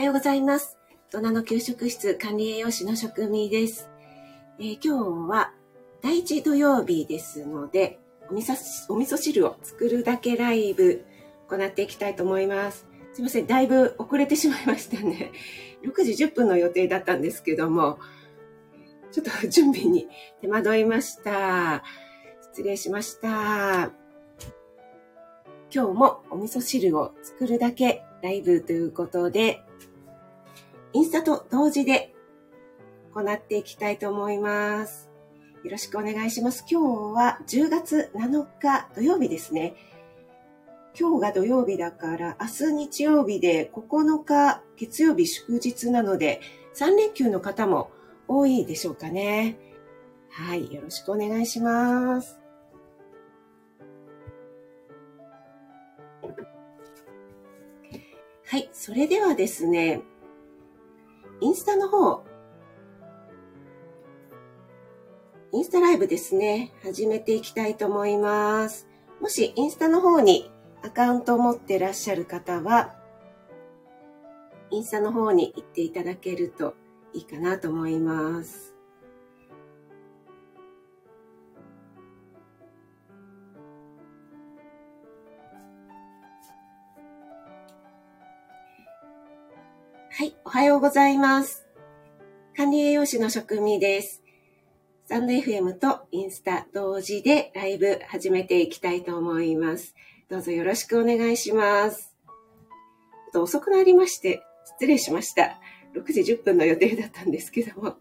はようございます。大人の給食室管理栄養士の職味です。えー、今日は第1土曜日ですのでお味噌、お味噌汁を作るだけライブ行っていきたいと思います。すいません、だいぶ遅れてしまいましたね。6時10分の予定だったんですけども、ちょっと準備に手間取りました。失礼しました。今日もお味噌汁を作るだけライブということで、インスタと同時で行っていきたいと思います。よろしくお願いします。今日は10月7日土曜日ですね。今日が土曜日だから、明日日曜日で9日月曜日祝日なので、3連休の方も多いでしょうかね。はい、よろしくお願いします。はい、それではですね、インスタの方、インスタライブですね、始めていきたいと思います。もしインスタの方にアカウントを持ってらっしゃる方は、インスタの方に行っていただけるといいかなと思います。はい、おはようございます。管理栄養士の職味です。スタンド FM とインスタ同時でライブ始めていきたいと思います。どうぞよろしくお願いします。ちょっと遅くなりまして、失礼しました。6時10分の予定だったんですけども。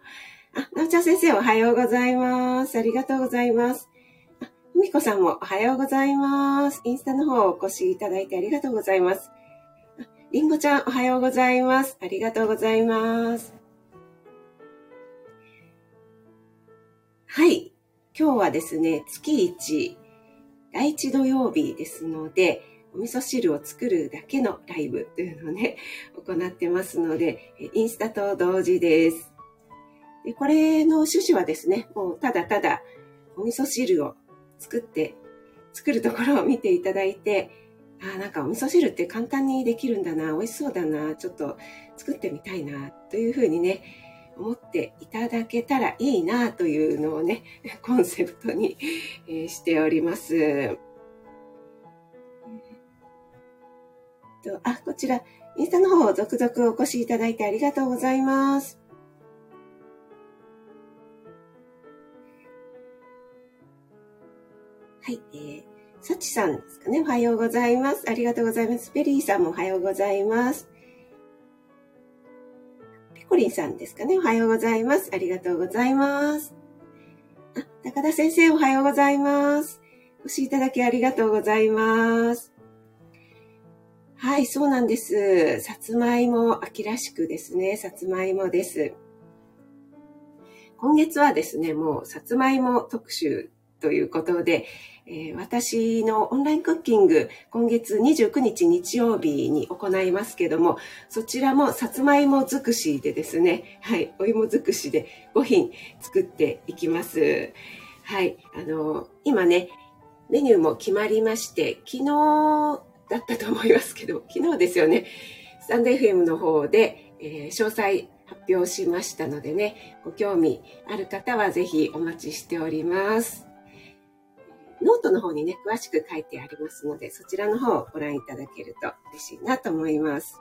あ、なおちゃん先生おはようございます。ありがとうございます。あ、ふみこさんもおはようございます。インスタの方お越しいただいてありがとうございます。りんごちゃん、おはようございます。ありがとうございます。はい。今日はですね、月一、第一土曜日ですので、お味噌汁を作るだけのライブというのをね、行ってますので、インスタと同時です。でこれの趣旨はですね、もうただただお味噌汁を作って、作るところを見ていただいて、あなんかお味噌汁って簡単にできるんだな、美味しそうだな、ちょっと作ってみたいな、というふうにね、思っていただけたらいいな、というのをね、コンセプトに、しております。とあ、こちら、インスタの方、続々お越しいただいてありがとうございます。はい、えーさちさんですかね。おはようございます。ありがとうございます。ベリーさんもおはようございます。ペコリンさんですかね。おはようございます。ありがとうございます。あ、高田先生おはようございます。お越しいただきありがとうございます。はい、そうなんです。さつまいも秋らしくですね。さつまいもです。今月はですね、もうさつまいも特集ということで、えー、私のオンラインクッキング、今月29日日曜日に行いますけども、そちらもさつまいも尽くしでですね、はい、お芋尽くしで5品作っていきます。はい、あの、今ね、メニューも決まりまして、昨日だったと思いますけど、昨日ですよね、スタンド FM の方で、えー、詳細発表しましたのでね、ご興味ある方はぜひお待ちしております。ノートの方にね、詳しく書いてありますので、そちらの方をご覧いただけると嬉しいなと思います。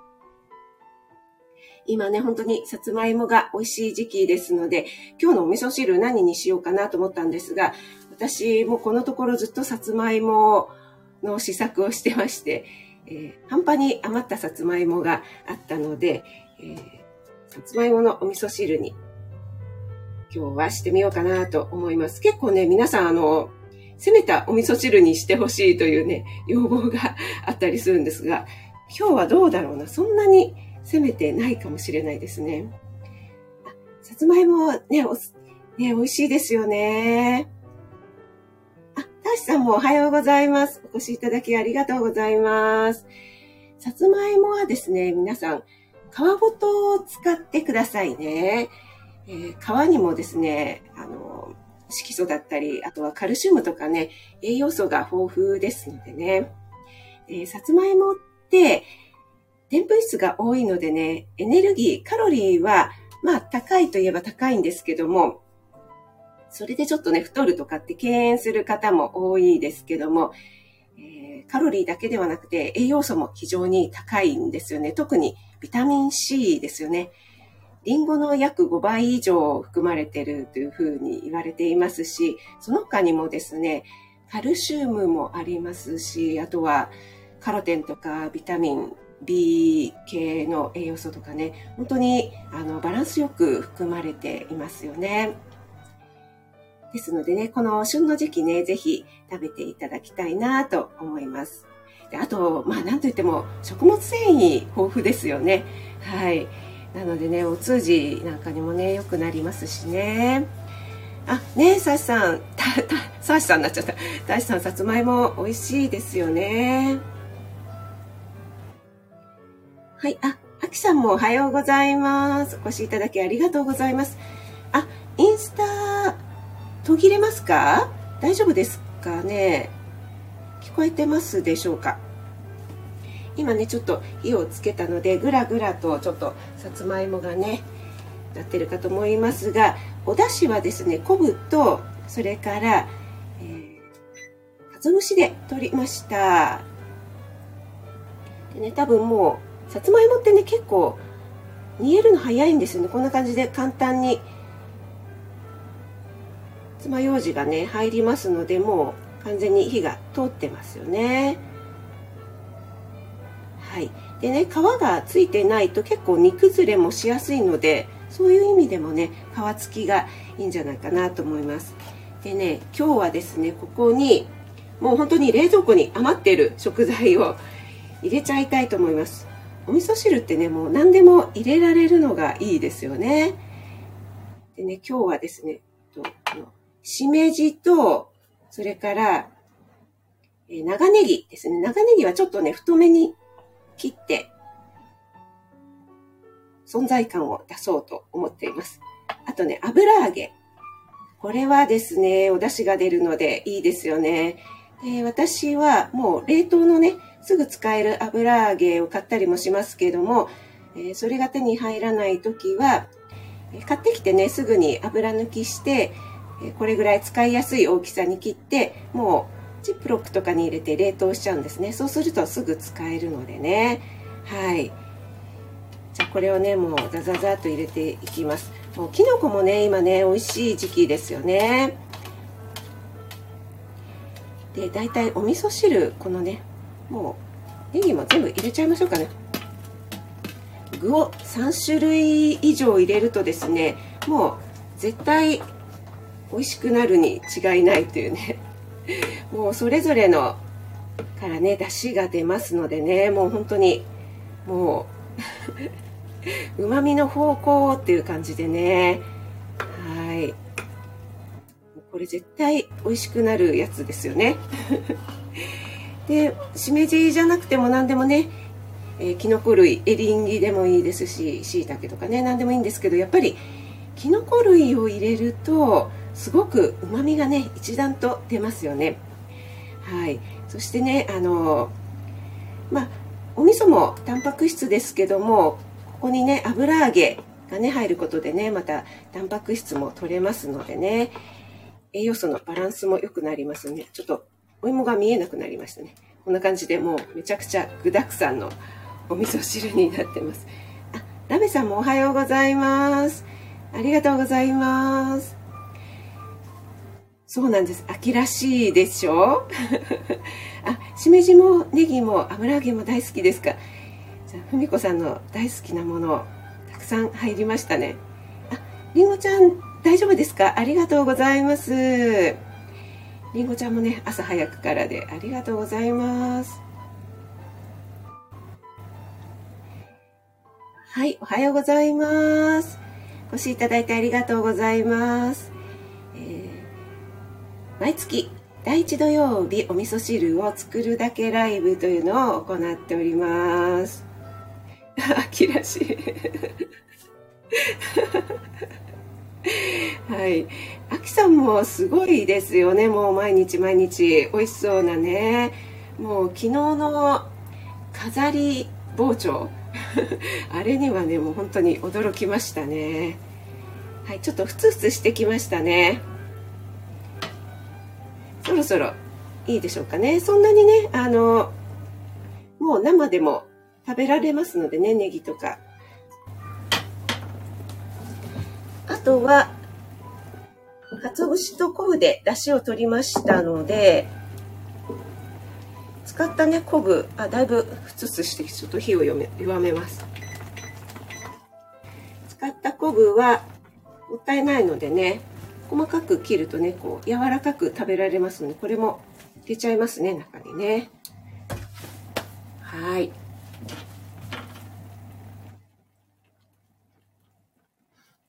今ね、本当にさつまいもが美味しい時期ですので、今日のお味噌汁何にしようかなと思ったんですが、私もこのところずっとさつまいもの試作をしてまして、えー、半端に余ったさつまいもがあったので、えー、さつまいものお味噌汁に今日はしてみようかなと思います。結構ね、皆さんあの、攻めたお味噌汁にしてほしいというね、要望があったりするんですが、今日はどうだろうな。そんなに攻めてないかもしれないですね。あさつまいもね、おね、美味しいですよね。あ、たしさんもおはようございます。お越しいただきありがとうございます。さつまいもはですね、皆さん、皮ごとを使ってくださいね。えー、皮にもですね、あの、色素だったり、あとはカルシウムとかね、栄養素が豊富ですのでね。えー、さつまいもって、でんぷん質が多いのでね、エネルギー、カロリーは、まあ高いといえば高いんですけども、それでちょっとね、太るとかって敬遠する方も多いですけども、えー、カロリーだけではなくて栄養素も非常に高いんですよね。特にビタミン C ですよね。リンゴの約5倍以上含まれているというふうに言われていますし、その他にもですね、カルシウムもありますし、あとはカロテンとかビタミン B 系の栄養素とかね、本当にあのバランスよく含まれていますよね。ですのでね、この旬の時期ね、ぜひ食べていただきたいなと思います。であと、まあなんといっても食物繊維豊富ですよね。はい。なのでね、お通じなんかにもね、良くなりますしね。あ、ねえ、サシさん、た、た、サシさんになっちゃった。大志さん、さつまいも美味しいですよね。はい、あ、あきさんもおはようございます。お越しいただきありがとうございます。あ、インスタ、途切れますか？大丈夫ですかね？聞こえてますでしょうか？今ね、ちょっと火をつけたので、ぐらぐらとちょっとさつまいもがね、なってるかと思いますが、お出汁はですね、昆布と、それから、かつ蒸しで取りました。でね、多分もう、さつまいもってね、結構、煮えるの早いんですよね。こんな感じで簡単に、爪楊枝がね、入りますので、もう完全に火が通ってますよね。はい。でね、皮がついてないと結構煮崩れもしやすいので、そういう意味でもね皮付きがいいんじゃないかなと思います。でね今日はですねここにもう本当に冷蔵庫に余っている食材を入れちゃいたいと思います。お味噌汁ってねもう何でも入れられるのがいいですよね。でね今日はですねしめじとそれからえ長ネギですね。長ネギはちょっとね太めに切って存在感を出そうと思っています。あとね、油揚げ。これはですね、お出汁が出るのでいいですよね。で私はもう冷凍のね、すぐ使える油揚げを買ったりもしますけども、えそれが手に入らない時は、買ってきてね、すぐに油抜きして、これぐらい使いやすい大きさに切って、もうジップロックとかに入れて冷凍しちゃうんですね。そうするとすぐ使えるのでね。はい。じゃあこれをねもうザザザと入れていきますもうきのこもね今ね美味しい時期ですよねで大体お味噌汁このねもうネギも全部入れちゃいましょうかね具を3種類以上入れるとですねもう絶対美味しくなるに違いないというね もうそれぞれのからね出汁が出ますのでねもう本当にもううまみの方向っていう感じでね。はい。これ絶対美味しくなるやつですよね。で、しめじじゃなくても何でもね、えー、キノコ類、エリンギでもいいですし、椎茸とかね、何でもいいんですけど、やっぱりキノコ類を入れると、すごく旨味がね、一段と出ますよね。はい。そしてね、あの、まあ、お味噌もタンパク質ですけども、ここにね油揚げがね入ることでねまたタンパク質も取れますのでね栄養素のバランスも良くなりますね。ちょっとお芋が見えなくなりましたね。こんな感じでもうめちゃくちゃ具沢山のお味噌汁になってます。あラメさんもおはようございます。ありがとうございます。そうなんです。秋らしいでしょ？あ、しめじもネギも油揚げも大好きですか？じゃあ、ふみこさんの大好きなもの、たくさん入りましたね。あ、りんごちゃん、大丈夫ですか？ありがとうございます。りんごちゃんもね、朝早くからでありがとうございます。はい、おはようございます。お越しいただいてありがとうございます。毎月第1土曜日お味噌汁を作るだけライブというのを行っております。秋らしい はい。秋さんもすごいですよね。もう毎日毎日美味しそうなね。もう昨日の飾り包丁。あれにはね、もう本当に驚きましたね。はい、ちょっとふつふつしてきましたね。そろそろいいでしょうかね。そんなにね、あの、もう生でも食べられますのでね、ネギとか。あとは、鰹節と昆布で出汁を取りましたので、使ったね、昆布、あ、だいぶふつふつしてちょっと火を弱めます。使った昆布は、もったいないのでね、細かく切るとね、こう、柔らかく食べられますので、これも入れちゃいますね、中にね。はい。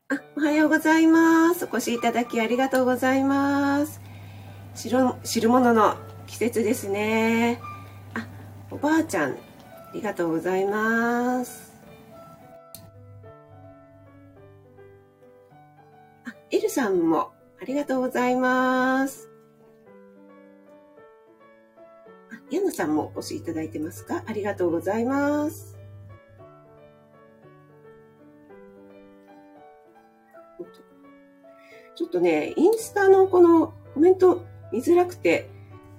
あ、おはようございます。お越しいただきありがとうございます。汁汁物の季節ですね。あ、おばあちゃん、ありがとうございます。さんもありがとうございます。あ、ヤナさんもお越しいただいてますか？ありがとうございます。ちょっとね、インスタのこのコメント見づらくて、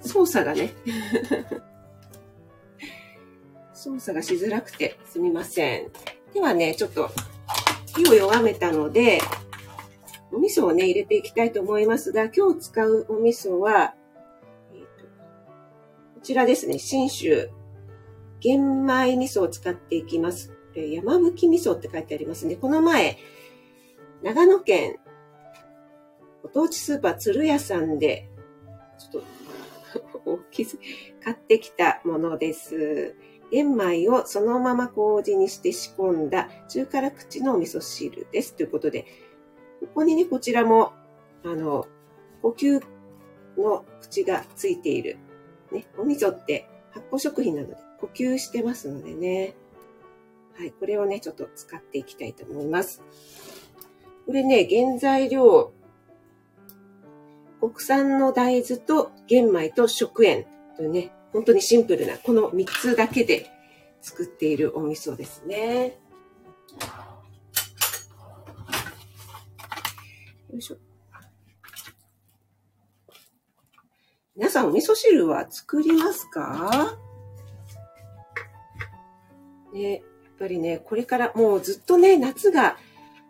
操作がね、操作がしづらくてすみません。ではね、ちょっと火を弱めたので、噌をね、入れていきたいと思いますが、今日使うお味噌は、えーと、こちらですね、信州玄米味噌を使っていきます。山吹味噌って書いてありますね。この前、長野県ご当地スーパー鶴屋さんで、ちょっと 大きす、買ってきたものです。玄米をそのまま麹にして仕込んだ中辛口のお味噌汁です。ということで、ここにね、こちらも、あの、呼吸の口がついている。ね、お味噌って発酵食品なので呼吸してますのでね。はい、これをね、ちょっと使っていきたいと思います。これね、原材料、国産の大豆と玄米と食塩というね、本当にシンプルな、この3つだけで作っているお味噌ですね。よいしょ。皆さんお味噌汁は作りますか？ね、やっぱりね、これからもうずっとね、夏が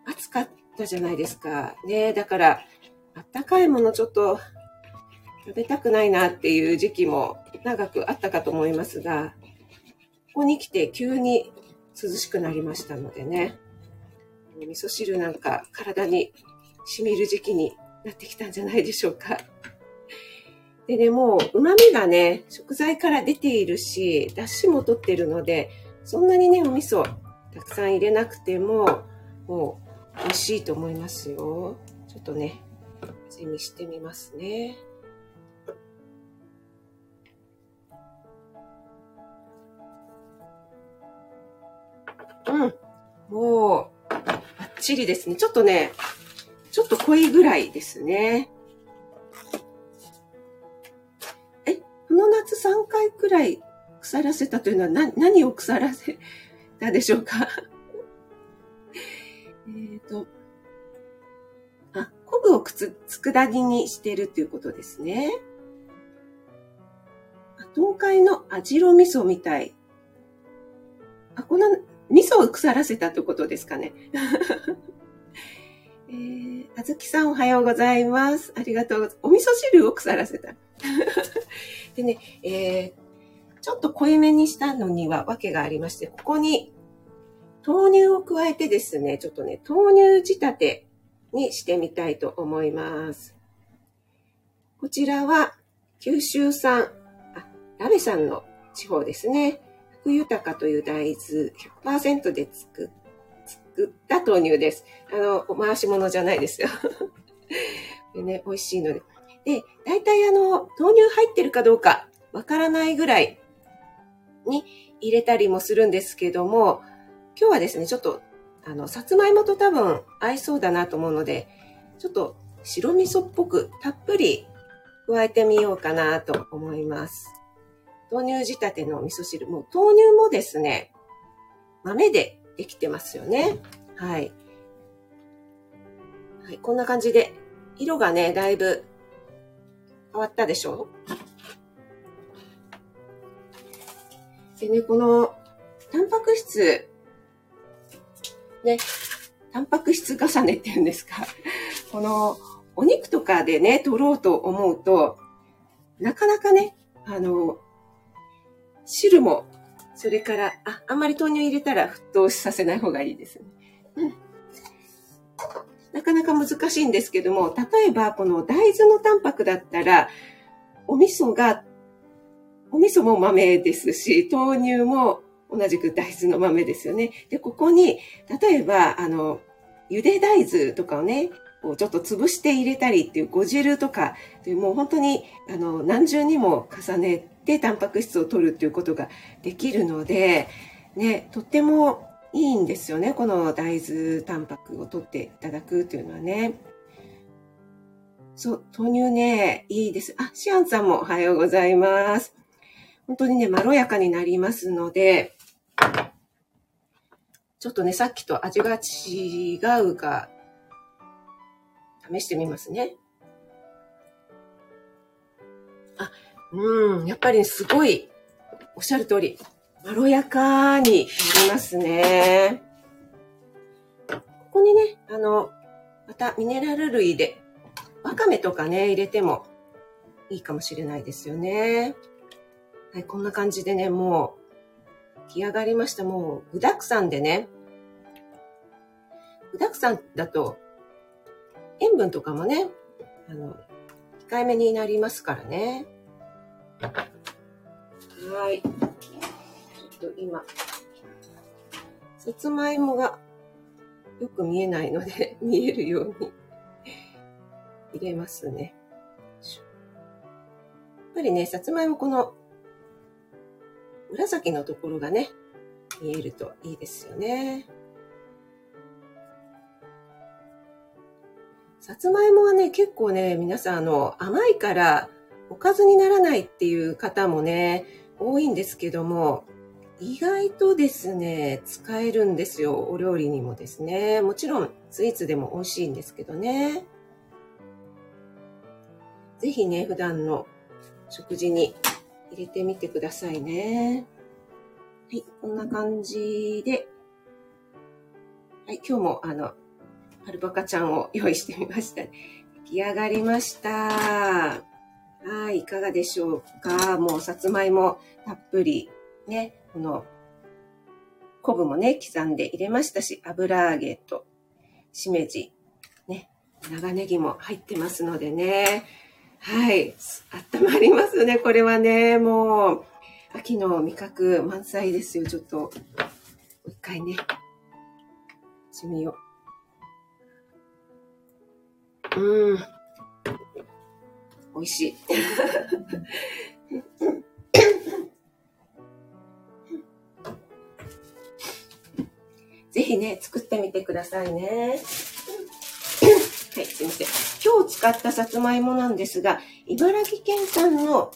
暑かったじゃないですか。ね、だから、あったかいものちょっと食べたくないなっていう時期も長くあったかと思いますが、ここに来て急に涼しくなりましたのでね、味噌汁なんか体に染みる時期になってきたんじゃないでしょうか。でね、もう旨味がね、食材から出ているし、出汁も取ってるので、そんなにね、お味噌たくさん入れなくても、もう美味しいと思いますよ。ちょっとね、味見してみますね。うん。もう、バッチリですね。ちょっとね、ちょっと濃いぐらいですね。え、この夏3回くらい腐らせたというのは何何を腐らせたでしょうか？えっと、あ、昆布をくつ、佃煮にしてるっていうことですね。東海の網代味噌みたい。あ、この味噌を腐らせたってことですかね。えー、あずきさんおはようございます。ありがとう。お味噌汁を腐らせた。でね、えー、ちょっと濃いめにしたのには訳がありまして、ここに豆乳を加えてですね、ちょっとね、豆乳仕立てにしてみたいと思います。こちらは九州産、あ、ラベさんの地方ですね。福豊という大豆100%で作っった豆乳です。あの、回し物じゃないですよ。でね、美味しいので。で、大体あの、豆乳入ってるかどうかわからないぐらいに入れたりもするんですけども、今日はですね、ちょっと、あの、さつまいもと多分合いそうだなと思うので、ちょっと白味噌っぽくたっぷり加えてみようかなと思います。豆乳仕立ての味噌汁。もう豆乳もですね、豆でできてますよね。はい。はい、こんな感じで、色がね、だいぶ変わったでしょ？うでね、この、タンパク質、ね、タンパク質重ねっていうんですか？この、お肉とかでね、取ろうと思うと、なかなかね、あの、汁も、それから、あ、あんまり豆乳入れたら沸騰させない方がいいですね。うん。なかなか難しいんですけども、例えばこの大豆のタンパクだったら、お味噌が、お味噌も豆ですし、豆乳も同じく大豆の豆ですよね。で、ここに、例えば、あの、茹で大豆とかをね、こうちょっと潰して入れたりっていうご汁とか、もう本当にあの何重にも重ねてタンパク質を取るっていうことができるので、ね、とってもいいんですよね。この大豆タンパクを取っていただくっていうのはね。そう、豆乳ね、いいです。あ、シアンさんもおはようございます。本当にね、まろやかになりますので、ちょっとね、さっきと味が違うか試してみますね。あ、うん、やっぱりすごい、おっしゃる通り、まろやかになりますね。ここにね、あの、またミネラル類で、わかめとかね、入れてもいいかもしれないですよね。はい、こんな感じでね、もう、来上がりました。もう、具沢山でね、具沢山だと、塩分とかもね、あの、控えめになりますからね。はい。ちょっと今、さつまいもがよく見えないので、見えるように入れますね。やっぱりね、さつまいもこの紫のところがね、見えるといいですよね。さつまいもはね、結構ね、皆さん、あの、甘いからおかずにならないっていう方もね、多いんですけども、意外とですね、使えるんですよ。お料理にもですね。もちろん、スイーツでも美味しいんですけどね。ぜひね、普段の食事に入れてみてくださいね。はい、こんな感じで、はい、今日もあの、アルパカちゃんを用意してみました。出来上がりました。はい、いかがでしょうか？もうさつまいもたっぷり、ね、この、昆布もね、刻んで入れましたし、油揚げと、しめじ、ね、長ネギも入ってますのでね。はい、温まりますね、これはね、もう、秋の味覚満載ですよ。ちょっと、もう一回ね、してみよう。ん。美味しい。ぜひね、作ってみてくださいね。はい、すいません。今日使ったさつまいもなんですが、茨城県産の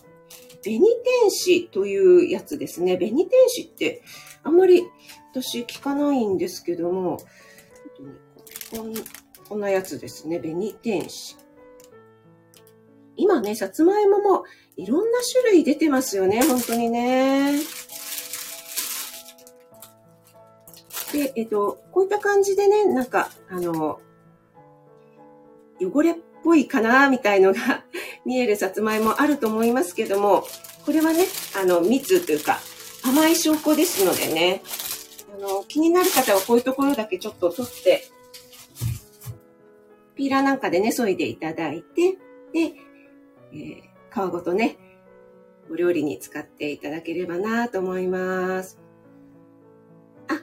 紅天使というやつですね。紅天使ってあんまり私聞かないんですけども、こんこんなやつですね。紅天使。今ね、さつまいももいろんな種類出てますよね。本当にね。で、えっと、こういった感じでね、なんか、あの、汚れっぽいかな、みたいのが 見えるさつまいもあると思いますけども、これはね、あの、蜜というか、甘い証拠ですのでね、あの、気になる方はこういうところだけちょっと取ってピーラーなんかでね、削いでいただいて、で、えー、皮ごとね、お料理に使っていただければなと思います。あ、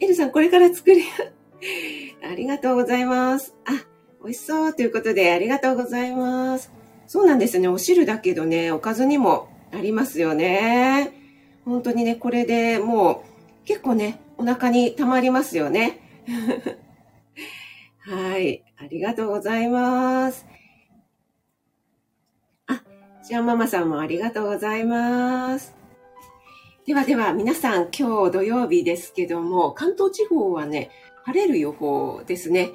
エルさんこれから作り、ありがとうございます。あ、美味しそうということでありがとうございます。そうなんですね。お汁だけどね、おかずにもなりますよね。本当にね、これでもう結構ね、お腹に溜まりますよね。はい。ありがとうございます。あ、シアンママさんもありがとうございます。ではでは皆さん今日土曜日ですけども、関東地方はね、晴れる予報ですね。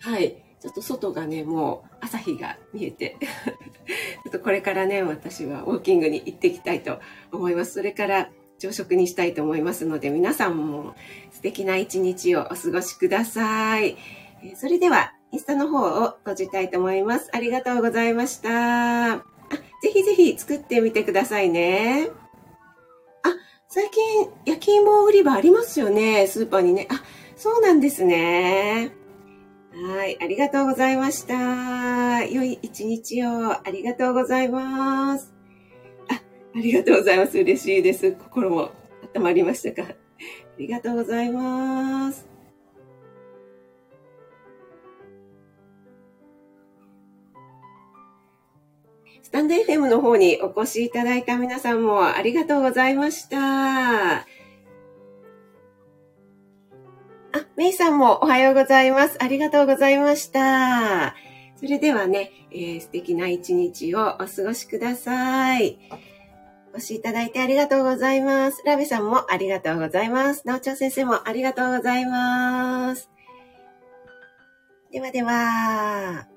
はい。ちょっと外がね、もう朝日が見えて、ちょっとこれからね、私はウォーキングに行っていきたいと思います。それから朝食にしたいと思いますので、皆さんも素敵な一日をお過ごしください。それでは、インスタの方を閉じたいと思います。ありがとうございました。あぜひぜひ作ってみてくださいね。あ、最近焼き芋売り場ありますよね、スーパーにね。あ、そうなんですね。はい、ありがとうございました。良い一日をありがとうございます。あ、ありがとうございます。嬉しいです。心も温まりましたか？ありがとうございます。タンド FM の方にお越しいただいた皆さんもありがとうございました。あ、メイさんもおはようございます。ありがとうございました。それではね、えー、素敵な一日をお過ごしください。お越しいただいてありがとうございます。ラベさんもありがとうございます。なおちゃん先生もありがとうございます。ではでは。